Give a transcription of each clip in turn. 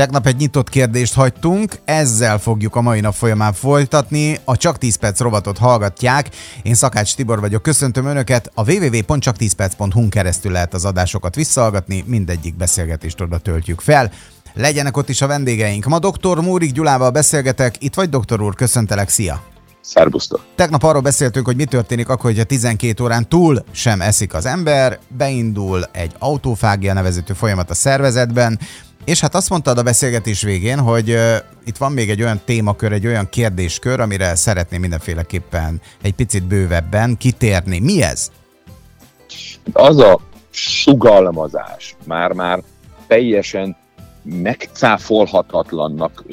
Tegnap egy nyitott kérdést hagytunk, ezzel fogjuk a mai nap folyamán folytatni. A Csak 10 perc rovatot hallgatják. Én Szakács Tibor vagyok, köszöntöm Önöket. A www.csak10perc.hu keresztül lehet az adásokat visszahallgatni, mindegyik beszélgetést oda töltjük fel. Legyenek ott is a vendégeink. Ma dr. Múrik Gyulával beszélgetek. Itt vagy, doktor úr, köszöntelek, szia! Szerbusztok! Tegnap arról beszéltünk, hogy mi történik akkor, hogy a 12 órán túl sem eszik az ember, beindul egy autófágia nevezető folyamat a szervezetben, és hát azt mondtad a beszélgetés végén, hogy uh, itt van még egy olyan témakör, egy olyan kérdéskör, amire szeretném mindenféleképpen egy picit bővebben kitérni. Mi ez? Az a sugalmazás már-már teljesen megcáfolhatatlannak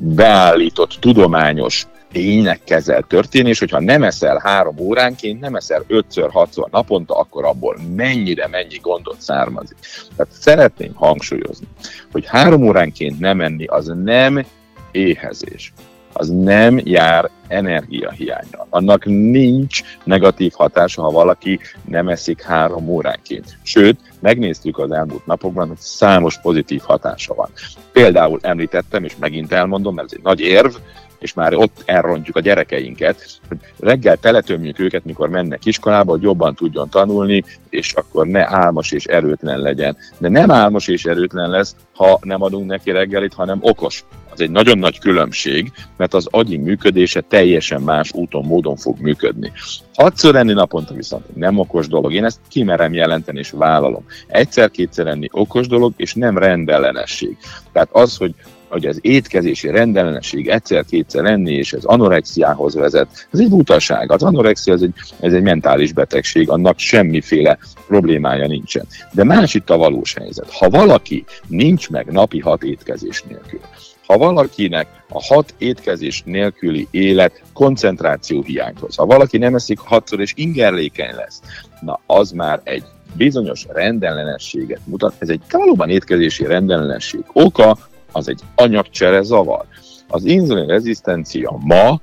beállított tudományos ténynek kezel történés, hogyha nem eszel három óránként, nem eszel ötször, hatszor naponta, akkor abból mennyire, mennyi gondot származik. Tehát szeretném hangsúlyozni, hogy három óránként nem enni az nem éhezés az nem jár energiahiányra. Annak nincs negatív hatása, ha valaki nem eszik három óránként. Sőt, megnéztük az elmúlt napokban, hogy számos pozitív hatása van. Például említettem, és megint elmondom, mert ez egy nagy érv, és már ott elrontjuk a gyerekeinket, hogy reggel teletömjük őket, mikor mennek iskolába, hogy jobban tudjon tanulni, és akkor ne álmos és erőtlen legyen. De nem álmos és erőtlen lesz, ha nem adunk neki reggelit, hanem okos. Az egy nagyon nagy különbség, mert az agyi működése teljesen más úton, módon fog működni. Hatszor enni naponta viszont nem okos dolog. Én ezt kimerem jelenteni és vállalom. Egyszer-kétszer enni okos dolog, és nem rendellenesség. Tehát az, hogy hogy az étkezési rendellenesség egyszer-kétszer enni, és ez anorexiához vezet, ez egy butaság. Az anorexia ez egy, ez egy mentális betegség, annak semmiféle problémája nincsen. De más itt a valós helyzet. Ha valaki nincs meg napi hat étkezés nélkül, ha valakinek a hat étkezés nélküli élet koncentráció hiányhoz, ha valaki nem eszik hatszor és ingerlékeny lesz, na az már egy bizonyos rendellenességet mutat. Ez egy valóban étkezési rendellenesség oka, az egy anyagcsere zavar. Az inzulin rezisztencia ma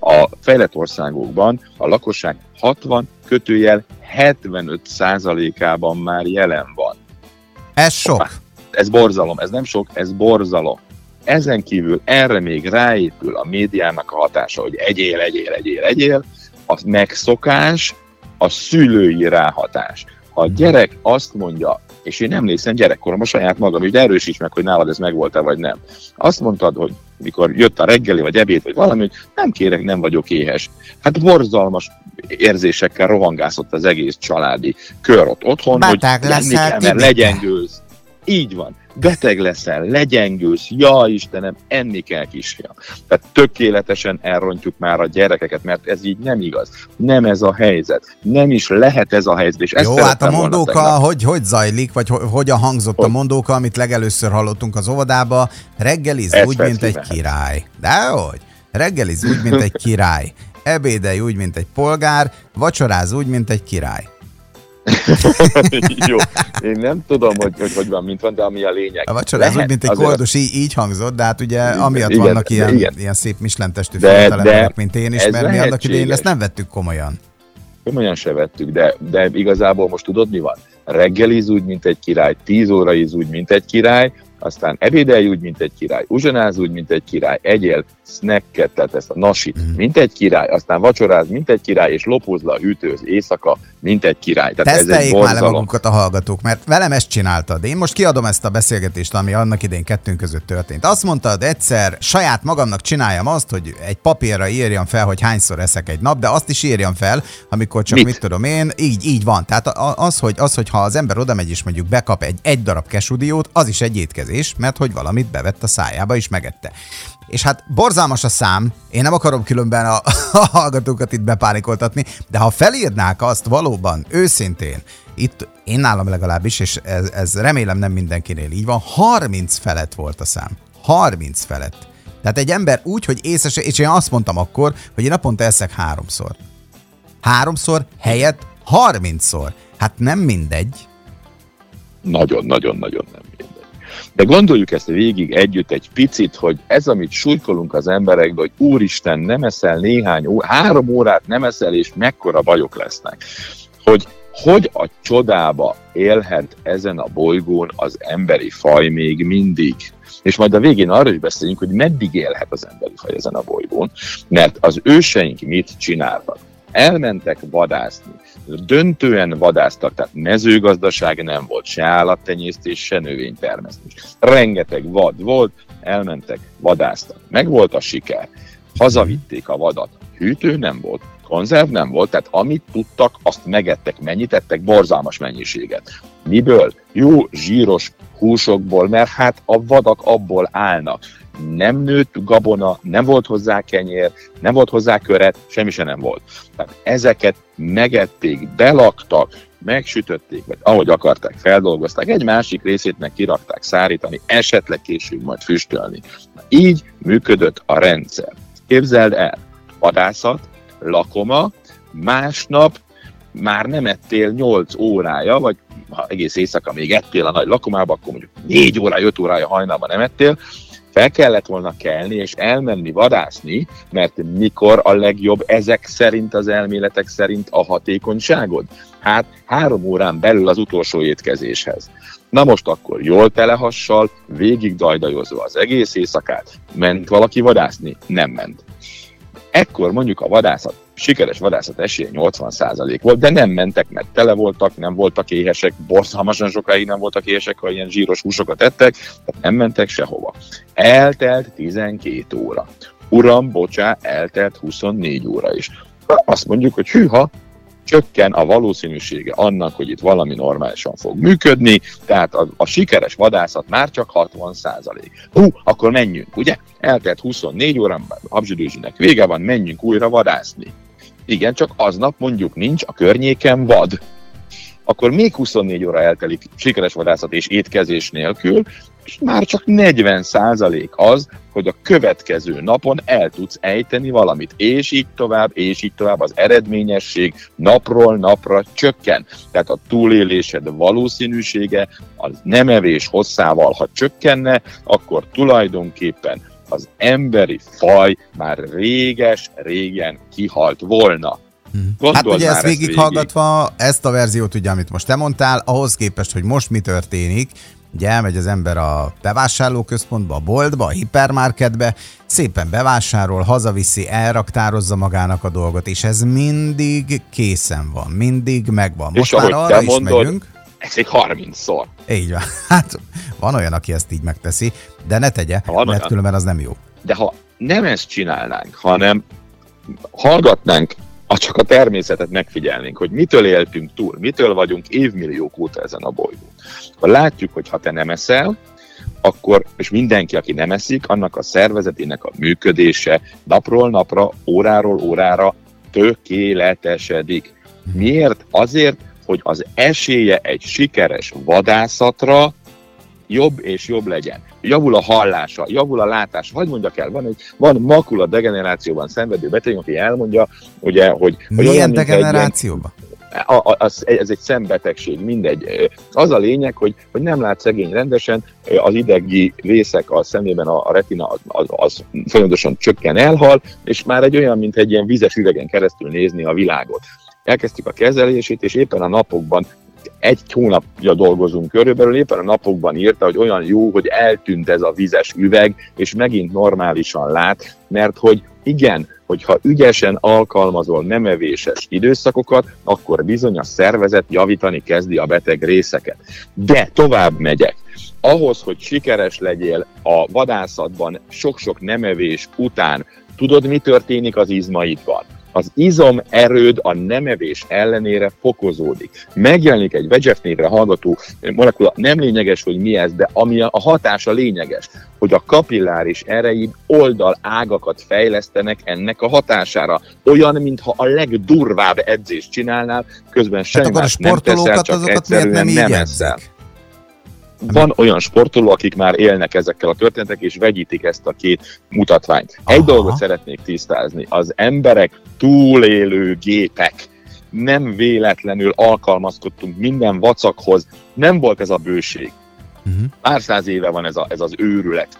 a fejlett országokban a lakosság 60 kötőjel 75 százalékában már jelen van. Ez sok. Ez borzalom, ez nem sok, ez borzalom. Ezen kívül erre még ráépül a médiának a hatása, hogy egyél, egyél, egyél, egyél, a megszokás, a szülői ráhatás. Ha a gyerek azt mondja, és én emlékszem gyerekkoromban saját magam is, de erősíts meg, hogy nálad ez megvolt-e vagy nem. Azt mondtad, hogy mikor jött a reggeli, vagy ebéd, vagy valami, hogy nem kérek, nem vagyok éhes. Hát borzalmas érzésekkel rohangászott az egész családi kör ott otthon, Báták hogy lenni kell, mert legyengülsz. Így van beteg leszel, legyengülsz, ja Istenem, enni kell kisfiam. Tehát tökéletesen elrontjuk már a gyerekeket, mert ez így nem igaz. Nem ez a helyzet. Nem is lehet ez a helyzet. És Jó, hát a mondóka, hogy, hogy zajlik, vagy hogyan hangzott hogy? a mondóka, amit legelőször hallottunk az óvodába, reggeliz ez úgy, mint egy király. De hogy? Reggeliz úgy, mint egy király. Ebédelj úgy, mint egy polgár, vacsoráz úgy, mint egy király. Jó, én nem tudom, hogy, hogy hogy van, mint van, de ami a lényeg. A vacsora ez úgy, mint egy kordos, így, így hangzott, de hát ugye amiatt igen, vannak ilyen, igen. ilyen szép mislentestű fiatalemberek, mint én is, mert mi annak idején ezt nem vettük komolyan. Komolyan se vettük, de, de igazából most tudod mi van? Reggeliz úgy, mint egy király, tíz óra úgy, mint egy király, aztán ebédelj úgy, mint egy király, uzsonáz úgy, mint egy király, egyél snacket, tehát ezt a nasit, mm. mint egy király, aztán vacsoráz, mint egy király, és lopózz le a hűtőz éjszaka, mint egy király. Tehát Teszteljék ez egy már le magunkat a hallgatók, mert velem ezt csináltad. Én most kiadom ezt a beszélgetést, ami annak idén kettőnk között történt. Azt mondtad egyszer, saját magamnak csináljam azt, hogy egy papírra írjam fel, hogy hányszor eszek egy nap, de azt is írjam fel, amikor csak mit, mit tudom én, így, így van. Tehát az, hogy, az, hogy ha az ember oda megy és mondjuk bekap egy, egy darab kesudiót, az is egy étkezés, mert hogy valamit bevett a szájába és megette. És hát borzalmas a szám, én nem akarom különben a, a hallgatókat itt bepánikoltatni, de ha felírnák azt valóban, őszintén, itt én nálam legalábbis, és ez, ez remélem nem mindenkinél így van, 30 felett volt a szám. 30 felett. Tehát egy ember úgy, hogy észes, és én azt mondtam akkor, hogy én naponta eszek háromszor. Háromszor helyett 30-szor. Hát nem mindegy. Nagyon-nagyon-nagyon nem mindegy. De gondoljuk ezt végig együtt egy picit, hogy ez, amit súlykolunk az emberekbe, hogy úristen, nem eszel néhány ó, három órát nem eszel, és mekkora bajok lesznek. Hogy hogy a csodába élhet ezen a bolygón az emberi faj még mindig? És majd a végén arra is beszéljünk, hogy meddig élhet az emberi faj ezen a bolygón, mert az őseink mit csináltak? Elmentek vadászni, döntően vadáztak, tehát mezőgazdaság nem volt, se állattenyésztés, se növénytermesztés. Rengeteg vad volt, elmentek, vadáztak. Meg volt a siker. Hazavitték a vadat. Hűtő nem volt, konzerv nem volt, tehát amit tudtak, azt megettek, mennyit ettek, borzalmas mennyiséget. Miből? Jó zsíros húsokból, mert hát a vadak abból állnak. Nem nőtt gabona, nem volt hozzá kenyér, nem volt hozzá köret, semmi se nem volt. Tehát ezeket megették, belaktak, megsütötték, vagy ahogy akarták, feldolgozták, egy másik részét meg kirakták szárítani, esetleg később majd füstölni. Így működött a rendszer. Képzeld el, vadászat, lakoma, másnap már nem ettél 8 órája, vagy ha egész éjszaka még ettél a nagy lakomába, akkor mondjuk 4 órája, 5 órája hajnalban nem ettél, fel kellett volna kelni és elmenni vadászni, mert mikor a legjobb ezek szerint, az elméletek szerint a hatékonyságod? Hát három órán belül az utolsó étkezéshez. Na most akkor jól telehassal, végig dajdajozva az egész éjszakát, ment valaki vadászni? Nem ment. Ekkor mondjuk a vadászat, sikeres vadászat esélye 80% volt, de nem mentek, mert tele voltak, nem voltak éhesek, borzalmasan sokáig nem voltak éhesek, ha ilyen zsíros húsokat ettek, tehát nem mentek sehova. Eltelt 12 óra. Uram, bocsá, eltelt 24 óra is. Azt mondjuk, hogy hűha, csökken a valószínűsége annak, hogy itt valami normálisan fog működni, tehát a, a sikeres vadászat már csak 60 százalék. Hú, akkor menjünk, ugye? Eltelt 24 óra, habzsidőzsinek vége van, menjünk újra vadászni. Igen, csak aznap mondjuk nincs a környéken vad akkor még 24 óra eltelik sikeres vadászat és étkezés nélkül, és már csak 40 százalék az, hogy a következő napon el tudsz ejteni valamit, és így tovább, és így tovább az eredményesség napról napra csökken. Tehát a túlélésed valószínűsége az nem evés hosszával, ha csökkenne, akkor tulajdonképpen az emberi faj már réges, régen kihalt volna. Hmm. hát ugye ezt végighallgatva, végig. ezt a verziót ugye, amit most te mondtál, ahhoz képest, hogy most mi történik, Ugye elmegy az ember a bevásárlóközpontba, a boltba, a hipermarketbe, szépen bevásárol, hazaviszi, elraktározza magának a dolgot, és ez mindig készen van, mindig megvan. Most és már arra is mondod, megyünk. Ez egy 30-szor. Így van. Hát van olyan, aki ezt így megteszi, de ne tegye, van mert olyan. különben az nem jó. De ha nem ezt csinálnánk, hanem hallgatnánk csak a természetet megfigyelnénk, hogy mitől éltünk túl, mitől vagyunk évmilliók óta ezen a bolygón. Ha látjuk, hogy ha te nem eszel, akkor, és mindenki, aki nem eszik, annak a szervezetének a működése napról napra, óráról órára tökéletesedik. Miért? Azért, hogy az esélye egy sikeres vadászatra jobb és jobb legyen. Javul a hallása, javul a látása. Hogy mondjak el, van, egy, van makula degenerációban szenvedő beteg, aki elmondja, ugye, hogy... Milyen olyan, degenerációban? A, a, az, ez egy szembetegség, mindegy. Az a lényeg, hogy, hogy nem lát szegény rendesen, az idegi részek a szemében, a, a retina az, az, az folyamatosan csökken, elhal, és már egy olyan, mint egy ilyen vizes üvegen keresztül nézni a világot elkezdtük a kezelését, és éppen a napokban egy hónapja dolgozunk körülbelül, éppen a napokban írta, hogy olyan jó, hogy eltűnt ez a vizes üveg, és megint normálisan lát, mert hogy igen, hogyha ügyesen alkalmazol nemevéses időszakokat, akkor bizony a szervezet javítani kezdi a beteg részeket. De tovább megyek. Ahhoz, hogy sikeres legyél a vadászatban sok-sok nemevés után, tudod, mi történik az izmaidban? Az izom erőd a nemevés ellenére fokozódik. Megjelenik egy VEGF névre hallgató molekula, nem lényeges, hogy mi ez, de ami a hatása lényeges, hogy a kapilláris ereid oldal ágakat fejlesztenek ennek a hatására. Olyan, mintha a legdurvább edzést csinálnál, közben semmi hát más nem teszel, csak egyszerűen nem, nem ezzel van olyan sportoló, akik már élnek ezekkel a történetek, és vegyítik ezt a két mutatványt. Egy Aha. dolgot szeretnék tisztázni. Az emberek túlélő gépek. Nem véletlenül alkalmazkodtunk minden vacakhoz. Nem volt ez a bőség. Uh-huh. Pár száz éve van ez, a, ez az őrület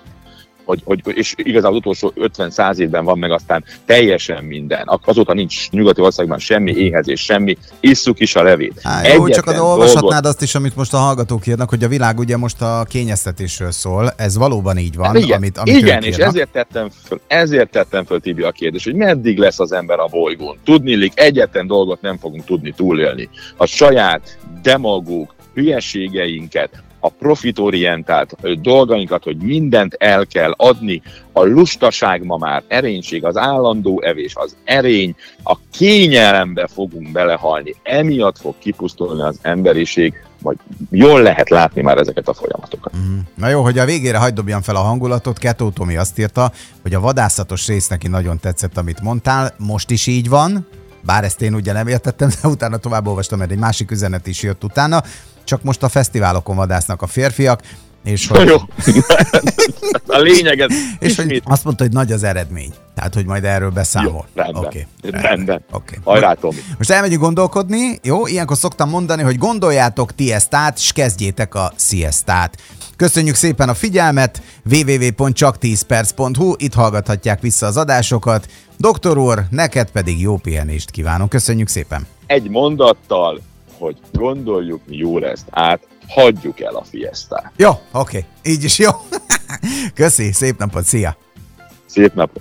hogy, hogy, és igazából az utolsó 50-100 évben van meg aztán teljesen minden. Azóta nincs nyugati országban semmi éhezés, semmi, isszuk is a levét. Há, jó, Egyetlen csak az olvashatnád dolgot... azt is, amit most a hallgatók írnak, hogy a világ ugye most a kényeztetésről szól, ez valóban így van. Igen, amit, amit igen és ezért tettem, föl, ezért tettem föl Tibi a kérdés, hogy meddig lesz az ember a bolygón. Tudnilik, egyetlen dolgot nem fogunk tudni túlélni. A saját demagóg hülyeségeinket, a profitorientált dolgainkat, hogy mindent el kell adni, a lustaság ma már erénység, az állandó evés, az erény, a kényelembe fogunk belehalni, emiatt fog kipusztulni az emberiség, vagy jól lehet látni már ezeket a folyamatokat. Mm. Na jó, hogy a végére hagyd dobjam fel a hangulatot, Ketó Tomi azt írta, hogy a vadászatos rész neki nagyon tetszett, amit mondtál, most is így van, bár ezt én ugye nem értettem, de utána tovább olvastam, mert egy másik üzenet is jött utána csak most a fesztiválokon vadásznak a férfiak, és hogy... Jó. a lényeg ez. És hogy azt mondta, hogy nagy az eredmény. Tehát, hogy majd erről beszámol. Jó, rendben. Okay. rendben. Okay. Hajrá, Tomi. Most elmegyünk gondolkodni. Jó, ilyenkor szoktam mondani, hogy gondoljátok ti ezt át, és kezdjétek a siestát. Köszönjük szépen a figyelmet, www.csak10perc.hu, itt hallgathatják vissza az adásokat. Doktor úr, neked pedig jó pihenést kívánok. Köszönjük szépen. Egy mondattal hogy gondoljuk mi jól ezt át, hagyjuk el a fiesztát. Jó, oké, okay. így is jó. Köszi, szép napot, szia! Szép napot!